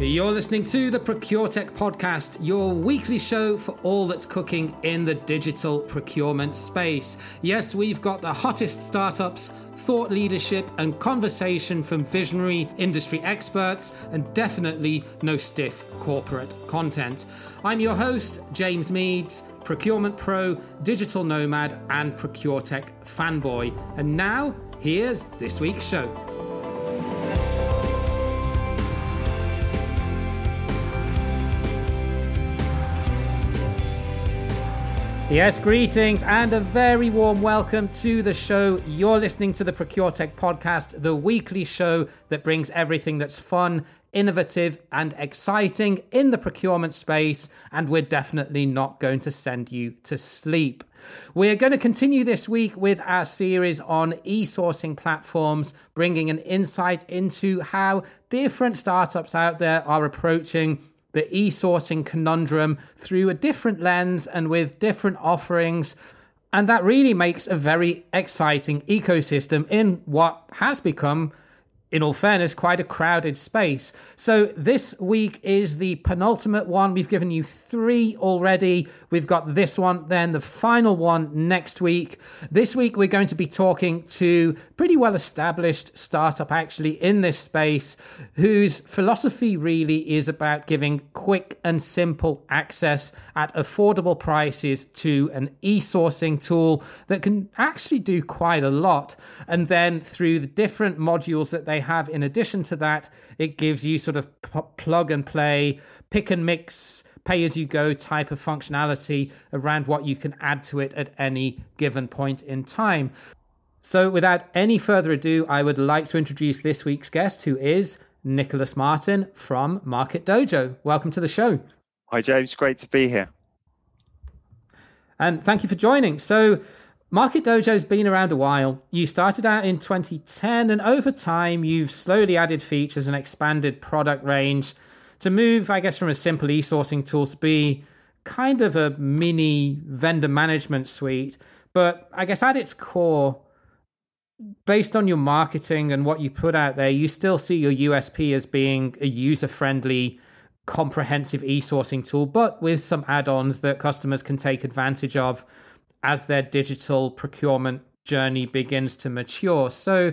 You're listening to the ProcureTech podcast, your weekly show for all that's cooking in the digital procurement space. Yes, we've got the hottest startups, thought leadership, and conversation from visionary industry experts, and definitely no stiff corporate content. I'm your host, James Meads, procurement pro, digital nomad, and ProcureTech fanboy. And now, here's this week's show. Yes, greetings and a very warm welcome to the show. You're listening to the ProcureTech podcast, the weekly show that brings everything that's fun, innovative, and exciting in the procurement space. And we're definitely not going to send you to sleep. We're going to continue this week with our series on e sourcing platforms, bringing an insight into how different startups out there are approaching the e sourcing conundrum through a different lens and with different offerings. And that really makes a very exciting ecosystem in what has become in all fairness, quite a crowded space. So this week is the penultimate one. We've given you three already. We've got this one, then the final one next week. This week, we're going to be talking to pretty well established startup actually in this space whose philosophy really is about giving quick and simple access at affordable prices to an e-sourcing tool that can actually do quite a lot. And then through the different modules that they they have, in addition to that, it gives you sort of p- plug and play, pick and mix, pay as you go type of functionality around what you can add to it at any given point in time. So, without any further ado, I would like to introduce this week's guest, who is Nicholas Martin from Market Dojo. Welcome to the show. Hi, James. Great to be here. And thank you for joining. So, Market Dojo's been around a while. You started out in 2010, and over time, you've slowly added features and expanded product range to move, I guess, from a simple e sourcing tool to be kind of a mini vendor management suite. But I guess at its core, based on your marketing and what you put out there, you still see your USP as being a user friendly, comprehensive e sourcing tool, but with some add ons that customers can take advantage of as their digital procurement journey begins to mature. So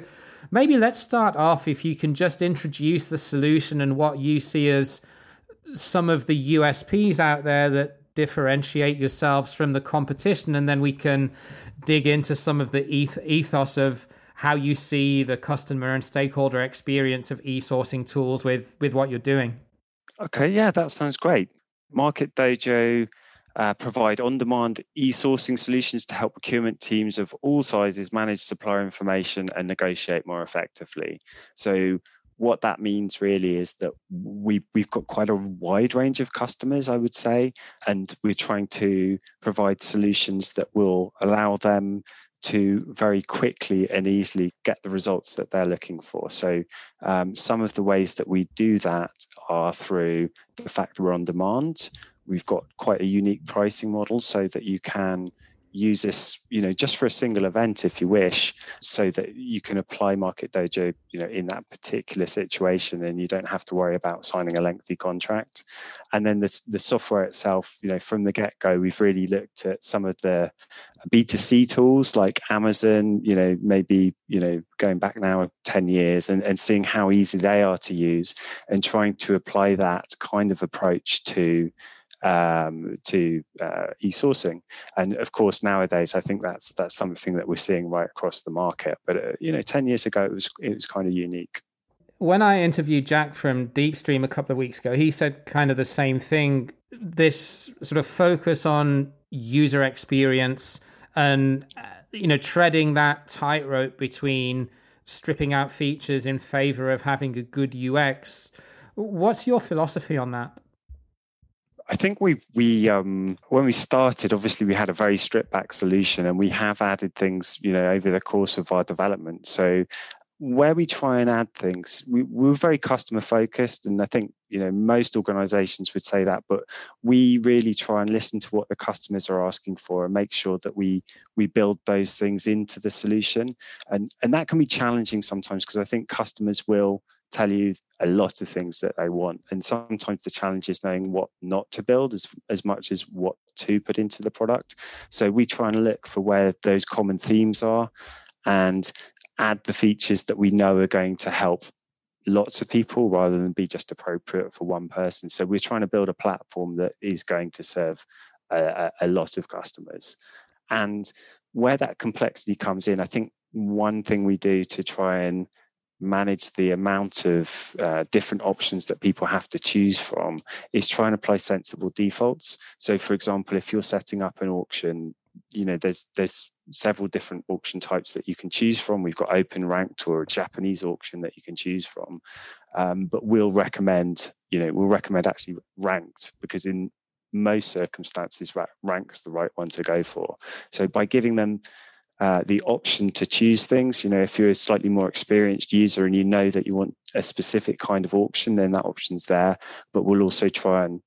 maybe let's start off if you can just introduce the solution and what you see as some of the USPs out there that differentiate yourselves from the competition and then we can dig into some of the ethos of how you see the customer and stakeholder experience of e-sourcing tools with with what you're doing. Okay, yeah, that sounds great. Market Dojo uh, provide on demand e sourcing solutions to help procurement teams of all sizes manage supplier information and negotiate more effectively. So, what that means really is that we, we've got quite a wide range of customers, I would say, and we're trying to provide solutions that will allow them to very quickly and easily get the results that they're looking for. So, um, some of the ways that we do that are through the fact that we're on demand we've got quite a unique pricing model so that you can use this you know just for a single event if you wish so that you can apply market dojo you know in that particular situation and you don't have to worry about signing a lengthy contract. And then the, the software itself you know from the get-go we've really looked at some of the b2c tools like amazon you know maybe you know going back now 10 years and, and seeing how easy they are to use and trying to apply that kind of approach to um, to uh, e-sourcing. And of course, nowadays, I think that's that's something that we're seeing right across the market. But uh, you know, ten years ago, it was it was kind of unique. When I interviewed Jack from DeepStream a couple of weeks ago, he said kind of the same thing. This sort of focus on user experience and uh, you know treading that tightrope between stripping out features in favor of having a good UX. What's your philosophy on that? I think we we um, when we started, obviously we had a very stripped back solution, and we have added things, you know, over the course of our development. So where we try and add things, we, we're very customer focused, and I think you know most organisations would say that. But we really try and listen to what the customers are asking for, and make sure that we we build those things into the solution. And and that can be challenging sometimes because I think customers will tell you a lot of things that they want. And sometimes the challenge is knowing what not to build as, as much as what to put into the product. So we try and look for where those common themes are and add the features that we know are going to help lots of people rather than be just appropriate for one person. So we're trying to build a platform that is going to serve a, a lot of customers. And where that complexity comes in, I think one thing we do to try and manage the amount of uh, different options that people have to choose from is try and apply sensible defaults. So, for example, if you're setting up an auction, you know, there's there's several different auction types that you can choose from. We've got open ranked or a Japanese auction that you can choose from, um, but we'll recommend, you know, we'll recommend actually ranked because in most circumstances, ranked is the right one to go for. So by giving them uh, the option to choose things. You know, if you're a slightly more experienced user and you know that you want a specific kind of auction, then that option's there. But we'll also try and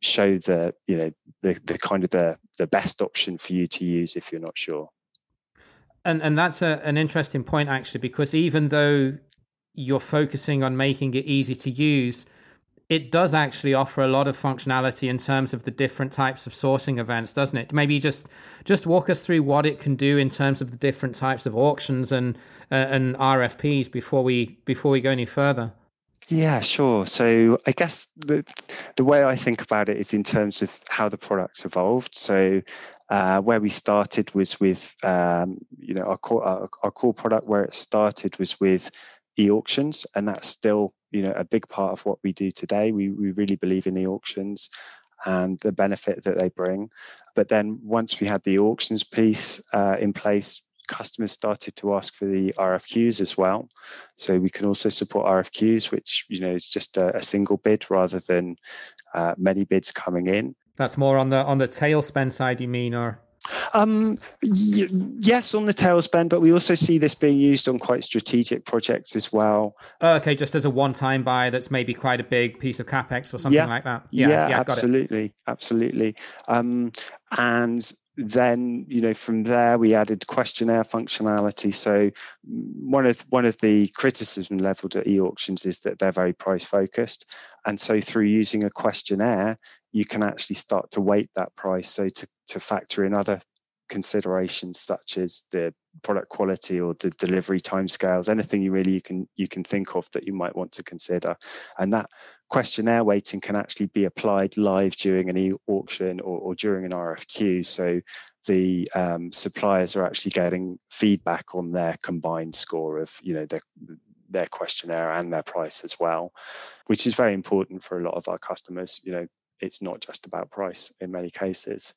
show the you know the the kind of the the best option for you to use if you're not sure. And and that's a, an interesting point actually, because even though you're focusing on making it easy to use, it does actually offer a lot of functionality in terms of the different types of sourcing events, doesn't it? Maybe just just walk us through what it can do in terms of the different types of auctions and uh, and RFPs before we before we go any further. Yeah, sure. So I guess the the way I think about it is in terms of how the product's evolved. So uh, where we started was with um, you know our core our, our core product where it started was with e-auctions and that's still you know a big part of what we do today. We, we really believe in the auctions and the benefit that they bring. But then once we had the auctions piece uh, in place customers started to ask for the rfqs as well. So we can also support rfqs which you know is just a, a single bid rather than uh, many bids coming in. That's more on the on the tail spend side you mean or um, y- yes, on the tail spend, but we also see this being used on quite strategic projects as well. Oh, okay, just as a one-time buy that's maybe quite a big piece of capex or something yeah. like that. Yeah, yeah, yeah absolutely, absolutely. Um, and then you know from there we added questionnaire functionality. So one of one of the criticism leveled at e-auctions is that they're very price focused. And so through using a questionnaire you can actually start to weight that price. So to, to factor in other considerations such as the product quality or the delivery timescales anything you really you can you can think of that you might want to consider. And that questionnaire weighting can actually be applied live during an e-auction or, or during an rfq so the um, suppliers are actually getting feedback on their combined score of you know their their questionnaire and their price as well which is very important for a lot of our customers. You know it's not just about price in many cases.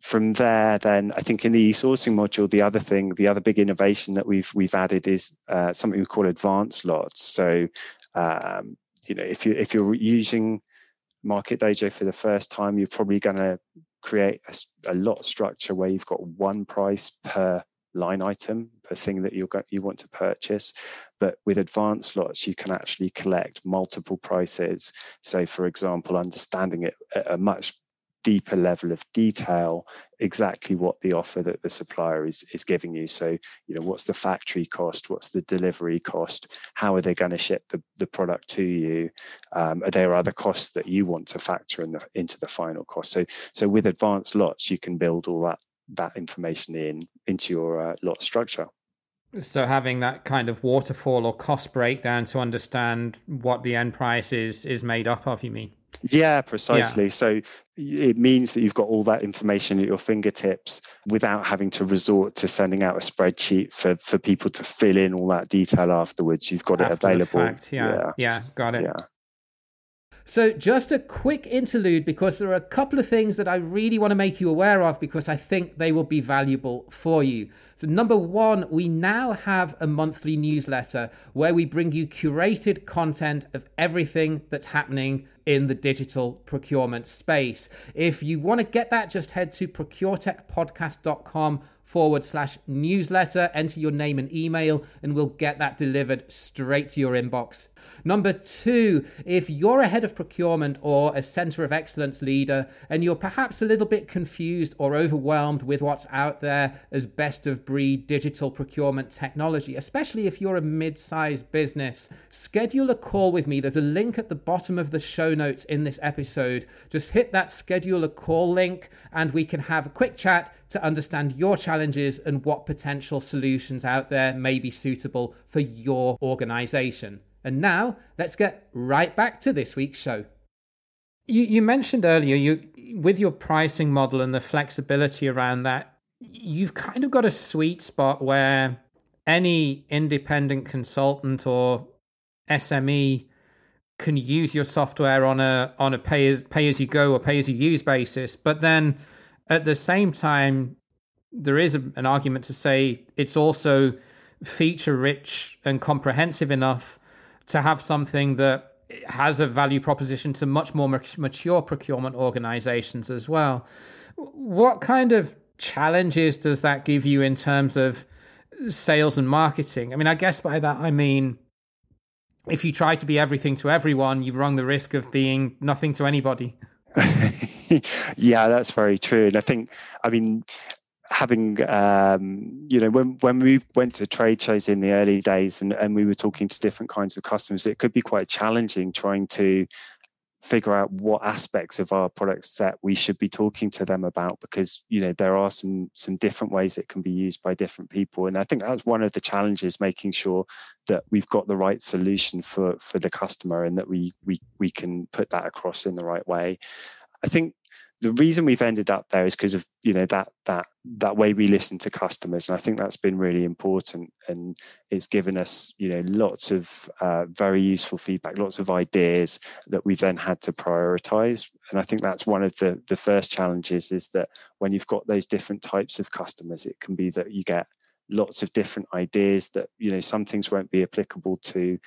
From there, then I think in the sourcing module, the other thing, the other big innovation that we've we've added is uh, something we call advanced lots. So, um, you know, if you if you're using Market Dojo for the first time, you're probably going to create a, a lot structure where you've got one price per line item per thing that you you want to purchase. But with advanced lots, you can actually collect multiple prices. So, for example, understanding it at a much deeper level of detail exactly what the offer that the supplier is is giving you. So you know what's the factory cost? What's the delivery cost? How are they going to ship the, the product to you? Um, are there other costs that you want to factor in the, into the final cost? So so with advanced lots you can build all that that information in into your uh, lot structure. So having that kind of waterfall or cost breakdown to understand what the end price is is made up of, you mean? Yeah, precisely. Yeah. So it means that you've got all that information at your fingertips without having to resort to sending out a spreadsheet for, for people to fill in all that detail afterwards. You've got After it available. Fact, yeah. yeah. Yeah, got it. Yeah. So, just a quick interlude because there are a couple of things that I really want to make you aware of because I think they will be valuable for you. So, number one, we now have a monthly newsletter where we bring you curated content of everything that's happening in the digital procurement space. If you want to get that, just head to procuretechpodcast.com forward slash newsletter. Enter your name and email, and we'll get that delivered straight to your inbox. Number two, if you're a head of procurement or a center of excellence leader, and you're perhaps a little bit confused or overwhelmed with what's out there as best of breed digital procurement technology, especially if you're a mid sized business, schedule a call with me. There's a link at the bottom of the show notes in this episode. Just hit that schedule a call link, and we can have a quick chat to understand your challenges and what potential solutions out there may be suitable for your organization. And now let's get right back to this week's show. You, you mentioned earlier you with your pricing model and the flexibility around that, you've kind of got a sweet spot where any independent consultant or SME can use your software on a on a pay as pay as you go or pay as you use basis. But then at the same time, there is a, an argument to say it's also feature rich and comprehensive enough to have something that has a value proposition to much more mature procurement organizations as well. What kind of challenges does that give you in terms of sales and marketing? I mean, I guess by that I mean if you try to be everything to everyone, you run the risk of being nothing to anybody. yeah, that's very true. And I think, I mean, having um, you know when when we went to trade shows in the early days and, and we were talking to different kinds of customers it could be quite challenging trying to figure out what aspects of our product set we should be talking to them about because you know there are some some different ways it can be used by different people and i think that's one of the challenges making sure that we've got the right solution for for the customer and that we we we can put that across in the right way i think the reason we've ended up there is because of you know that that that way we listen to customers and i think that's been really important and it's given us you know lots of uh, very useful feedback lots of ideas that we then had to prioritize and i think that's one of the the first challenges is that when you've got those different types of customers it can be that you get lots of different ideas that you know some things won't be applicable to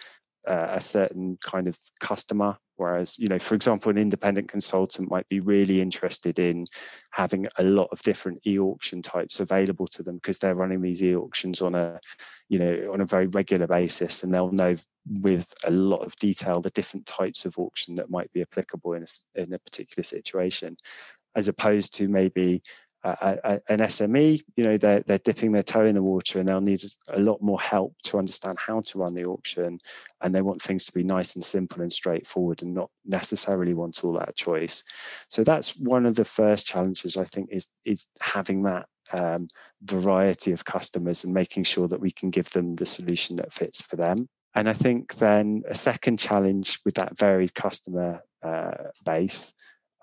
uh, a certain kind of customer. Whereas, you know, for example, an independent consultant might be really interested in having a lot of different e-auction types available to them because they're running these e-auctions on a, you know, on a very regular basis, and they'll know with a lot of detail the different types of auction that might be applicable in a, in a particular situation, as opposed to maybe a, an SME, you know, they're, they're dipping their toe in the water and they'll need a lot more help to understand how to run the auction. And they want things to be nice and simple and straightforward and not necessarily want all that choice. So that's one of the first challenges I think is, is having that um, variety of customers and making sure that we can give them the solution that fits for them. And I think then a second challenge with that varied customer uh, base,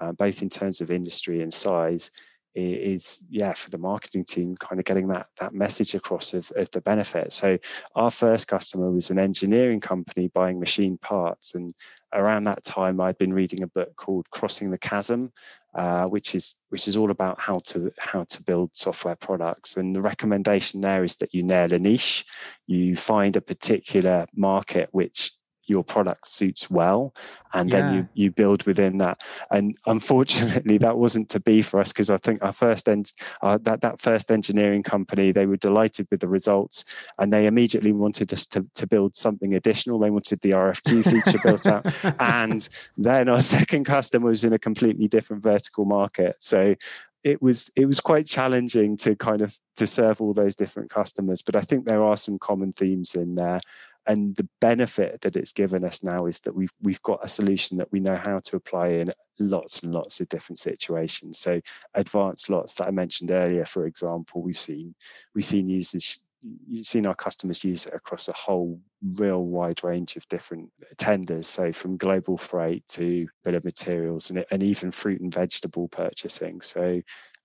uh, both in terms of industry and size, is yeah for the marketing team kind of getting that that message across of, of the benefit. So our first customer was an engineering company buying machine parts and around that time i'd been reading a book called crossing the chasm uh, which is which is all about how to how to build software products. And the recommendation there is that you nail a niche you find a particular market which your product suits well and yeah. then you you build within that. And unfortunately that wasn't to be for us because i think our first end uh, that that first engineering company they were delighted with the results and they immediately wanted us to, to build something additional. They wanted the rfq feature built out. And then our second customer was in a completely different vertical market. So it was it was quite challenging to kind of to serve all those different customers but i think there are some common themes in there and the benefit that it's given us now is that we've we've got a solution that we know how to apply in lots and lots of different situations. So advanced lots that i mentioned earlier for example we've seen we've seen users you've seen our customers use it across a whole real wide range of different tenders. So from global freight to bill of materials and, and even fruit and vegetable purchasing. So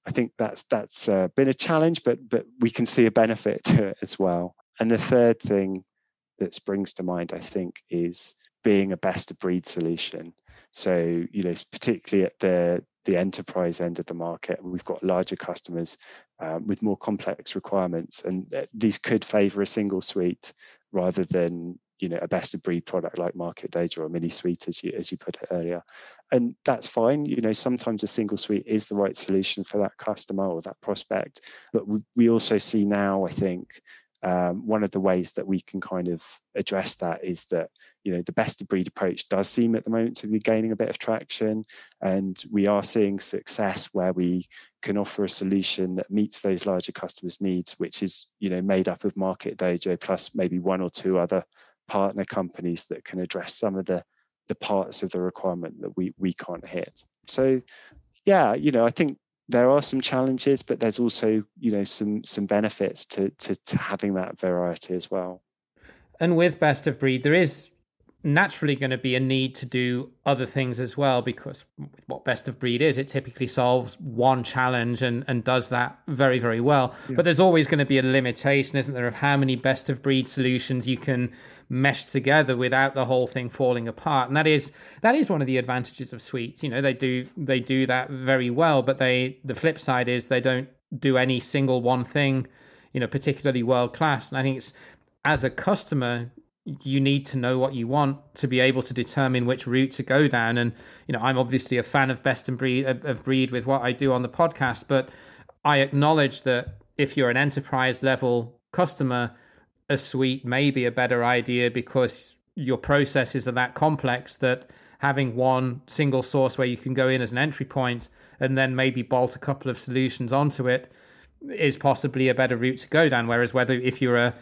i think that's that's uh, been a challenge but but we can see a benefit to it as well. And the third thing that springs to mind, I think, is being a best of breed solution. So, you know, particularly at the the enterprise end of the market, we've got larger customers um, with more complex requirements, and these could favour a single suite rather than you know a best of breed product like market dojo or mini suite as you as you put it earlier and that's fine you know sometimes a single suite is the right solution for that customer or that prospect but we also see now i think um, one of the ways that we can kind of address that is that you know the best of breed approach does seem at the moment to be gaining a bit of traction and we are seeing success where we can offer a solution that meets those larger customers needs which is you know made up of market dojo plus maybe one or two other partner companies that can address some of the the parts of the requirement that we we can't hit. So yeah you know i think there are some challenges, but there's also you know some some benefits to to, to having that variety as well. And with best of breed, there is naturally going to be a need to do other things as well because what best of breed is it typically solves one challenge and and does that very very well. Yeah. but there's always going to be a limitation isn't there of how many best of breed solutions you can mesh together without the whole thing falling apart. And that is that is one of the advantages of suites you know they do they do that very well but they the flip side is they don't do any single one thing you know particularly world class and i think it's as a customer you need to know what you want to be able to determine which route to go down. And you know, I'm obviously a fan of best and breed of breed with what I do on the podcast, but I acknowledge that if you're an enterprise level customer, a suite may be a better idea because your processes are that complex that having one single source where you can go in as an entry point and then maybe bolt a couple of solutions onto it is possibly a better route to go down. Whereas whether if you're a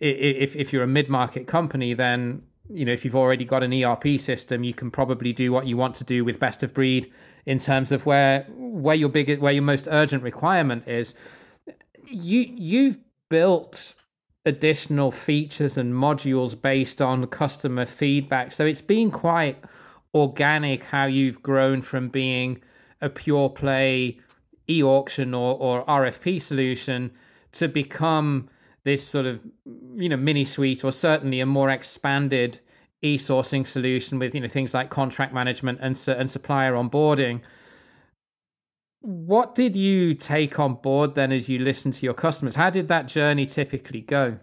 if if you're a mid market company, then you know if you've already got an ERP system, you can probably do what you want to do with best of breed in terms of where where your big where your most urgent requirement is. You you've built additional features and modules based on customer feedback, so it's been quite organic how you've grown from being a pure play e-auction or, or RFP solution to become this sort of you know mini suite or certainly a more expanded e-sourcing solution with you know things like contract management and and supplier onboarding. What did you take on board then as you listened to your customers? How did that journey typically go?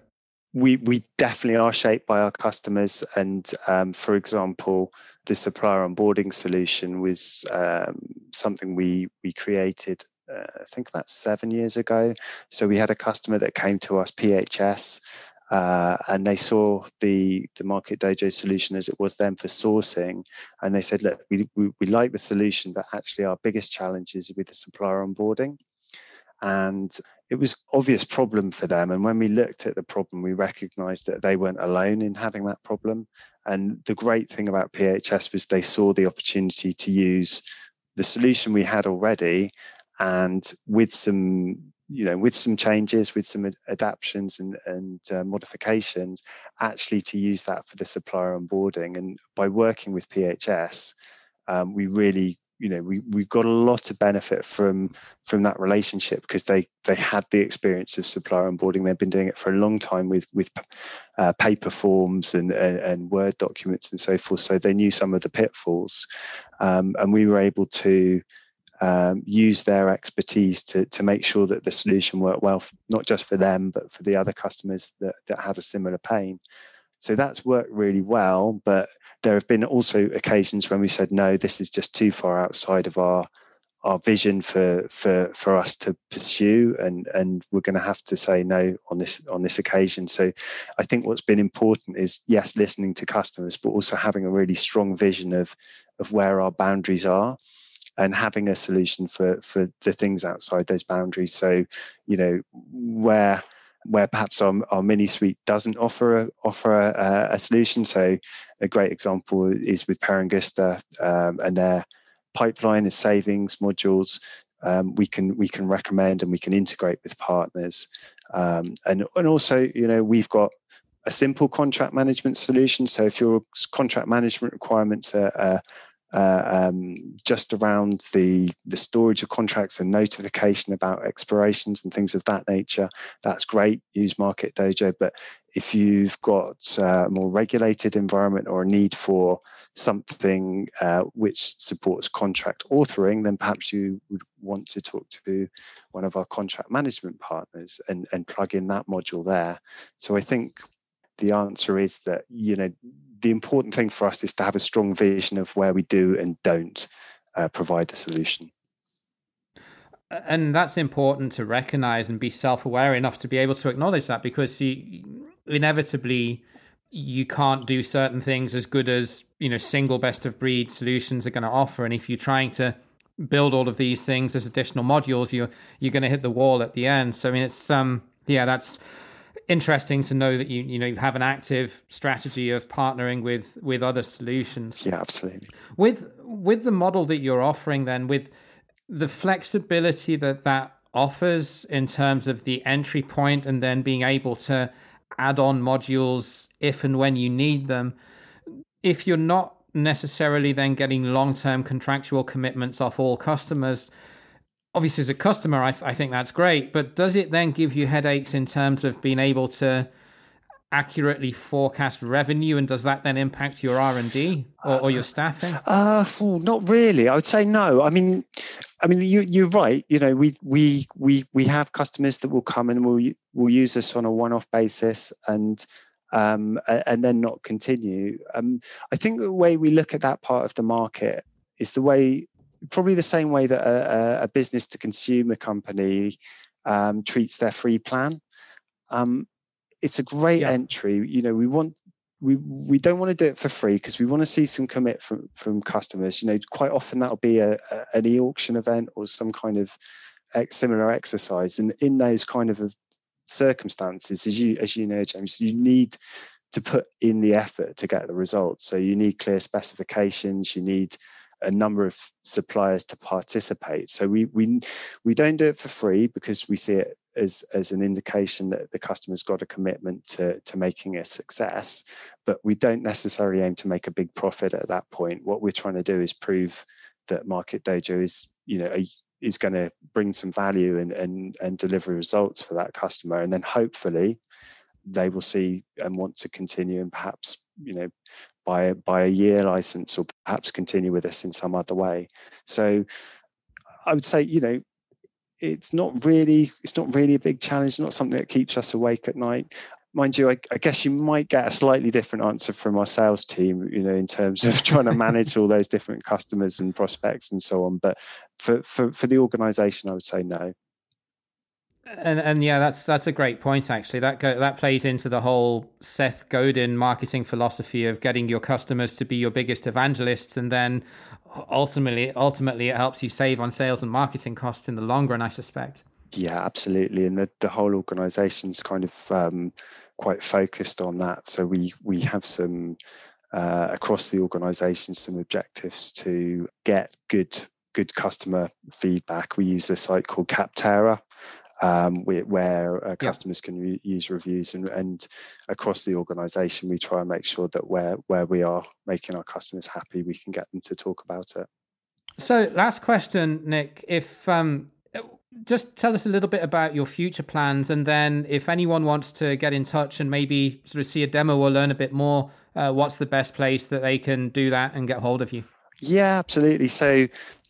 We we definitely are shaped by our customers and um, for example the supplier onboarding solution was um, something we we created I think about seven years ago. So we had a customer that came to us, PHS, uh, and they saw the the Market Dojo solution as it was then for sourcing, and they said, "Look, we, we, we like the solution, but actually our biggest challenge is with the supplier onboarding." And it was obvious problem for them. And when we looked at the problem, we recognised that they weren't alone in having that problem. And the great thing about PHS was they saw the opportunity to use the solution we had already and with some you know with some changes with some adaptations and, and uh, modifications actually to use that for the supplier onboarding. And by working with phs um, we really you know we we got a lot of benefit from from that relationship because they they had the experience of supplier onboarding. They've been doing it for a long time with with uh, paper forms and, and, and word documents and so forth so they knew some of the pitfalls. Um, and we were able to um, use their expertise to, to make sure that the solution worked well, not just for them, but for the other customers that, that had a similar pain. So that's worked really well. But there have been also occasions when we said, no, this is just too far outside of our our vision for for for us to pursue and and we're going to have to say no on this on this occasion so i think what's been important is yes listening to customers but also having a really strong vision of of where our boundaries are and having a solution for for the things outside those boundaries. So, you know, where where perhaps our, our mini suite doesn't offer a, offer a, a solution. So, a great example is with Per Angusta um, and their pipeline is savings modules. Um, we can we can recommend and we can integrate with partners, um, and and also you know we've got a simple contract management solution. So if your contract management requirements are, are, uh, um, just around the the storage of contracts and notification about expirations and things of that nature. That's great. Use Market Dojo, but if you've got a more regulated environment or a need for something uh, which supports contract authoring, then perhaps you would want to talk to one of our contract management partners and, and plug in that module there. So I think the answer is that you know the important thing for us is to have a strong vision of where we do and don't uh, provide a solution. And that's important to recognize and be self-aware enough to be able to acknowledge that because you, inevitably you can't do certain things as good as you know single best of breed solutions are going to offer. And if you're trying to build all of these things as additional modules you're you're going to hit the wall at the end. So i mean it's um yeah that's interesting to know that you you know you have an active strategy of partnering with with other solutions yeah absolutely with with the model that you're offering then with the flexibility that that offers in terms of the entry point and then being able to add on modules if and when you need them. If you're not necessarily then getting long term contractual commitments off all customers, obviously, as a customer, I, I, think that's great. But does it then give you headaches in terms of being able to accurately forecast revenue and does that then impact your r&d or, or your staffing? Uh well, not really. I would say no. I mean i mean you, you're right. You know we we we we have customers that will come and will will use us on a one-off basis and um and then not continue. Um i think the way we look at that part of the market is the way probably the same way that a, a business to consumer company um, treats their free plan um, it's a great yeah. entry. You know, we want we we don't want to do it for free because we want to see some commit from from customers. You know, quite often that'll be a, a an e-auction event or some kind of similar exercise, and in those kind of circumstances, as you as you know, James, you need to put in the effort to get the results. So you need clear specifications. You need a number of suppliers to participate. So we we we don't do it for free because we see it as as an indication that the customer's got a commitment to to making a success. But we don't necessarily aim to make a big profit at that point. What we're trying to do is prove that Market Dojo is you know a, is going to bring some value and and and deliver results for that customer, and then hopefully they will see and want to continue and perhaps you know buy buy a year license or perhaps continue with us in some other way. So i would say you know it's not really it's not really a big challenge not something that keeps us awake at night. Mind you I, I, guess you might get a slightly different answer from our sales team you know in terms of trying to manage all those different customers and prospects and so on but for for, for the organization i would say no and and yeah, that's that's a great point actually. That go, that plays into the whole Seth Godin marketing philosophy of getting your customers to be your biggest evangelists, and then ultimately ultimately it helps you save on sales and marketing costs in the long run. I suspect. Yeah, absolutely, and the the whole organisation's kind of um, quite focused on that. So we we have some uh, across the organisation some objectives to get good good customer feedback. We use a site called Capterra, um, where uh, customers yeah. can re- use reviews and, and across the organization we try and make sure that where where we are making our customers happy we can get them to talk about it. So last question nick. If um, just tell us a little bit about your future plans and then if anyone wants to get in touch and maybe sort of see a demo or learn a bit more uh, what's the best place that they can do that and get hold of you? Yeah absolutely. So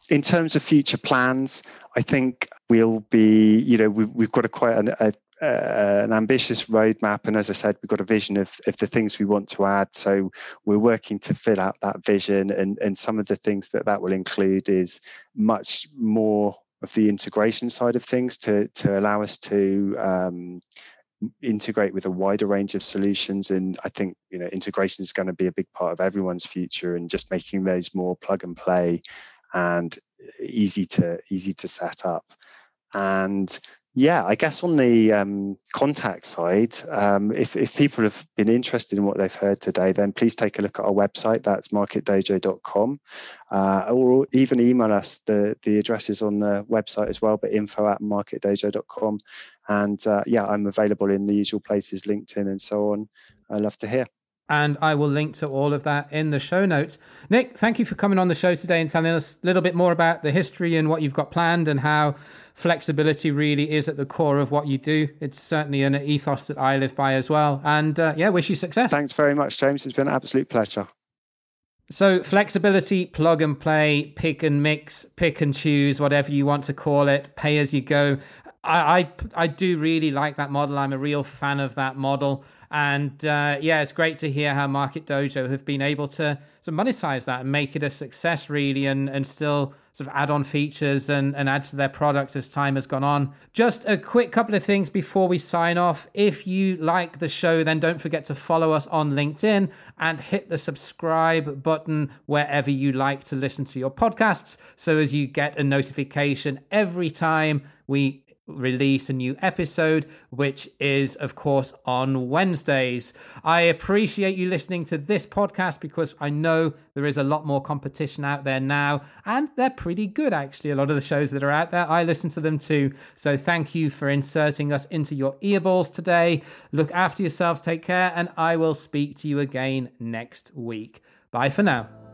in terms of future plans, I think we'll be, you know, we've, we've got a quite an, a, uh, an ambitious roadmap. And as I said, we've got a vision of, of the things we want to add. So we're working to fill out that vision. And, and some of the things that that will include is much more of the integration side of things to, to allow us to um, integrate with a wider range of solutions and i think you know integration is going to be a big part of everyone's future and just making those more plug and play and easy to easy to set up. And yeah, I guess on the um, contact side, um, if, if people have been interested in what they've heard today, then please take a look at our website. That's marketdojo.com, uh, or even email us. The, the address is on the website as well, but info at marketdojo.com. And uh, yeah, I'm available in the usual places, LinkedIn and so on. I love to hear and I will link to all of that in the show notes. Nick, thank you for coming on the show today and telling us a little bit more about the history and what you've got planned and how flexibility really is at the core of what you do. It's certainly an ethos that I live by as well. And uh, yeah, wish you success. Thanks very much, James. It's been an absolute pleasure. So, flexibility, plug and play, pick and mix, pick and choose, whatever you want to call it, pay as you go. I, I, I do really like that model. I'm a real fan of that model. And uh, yeah, it's great to hear how Market Dojo have been able to, to monetize that and make it a success, really, and, and still sort of add on features and, and add to their product as time has gone on. Just a quick couple of things before we sign off. If you like the show, then don't forget to follow us on LinkedIn and hit the subscribe button wherever you like to listen to your podcasts so as you get a notification every time we release a new episode, which is, of course, on Wednesdays. I appreciate you listening to this podcast because I know there is a lot more competition out there now, and they're pretty good, actually. A lot of the shows that are out there, I listen to them too. So thank you for inserting us into your earballs today. Look after yourselves, take care, and I will speak to you again next week. Bye for now.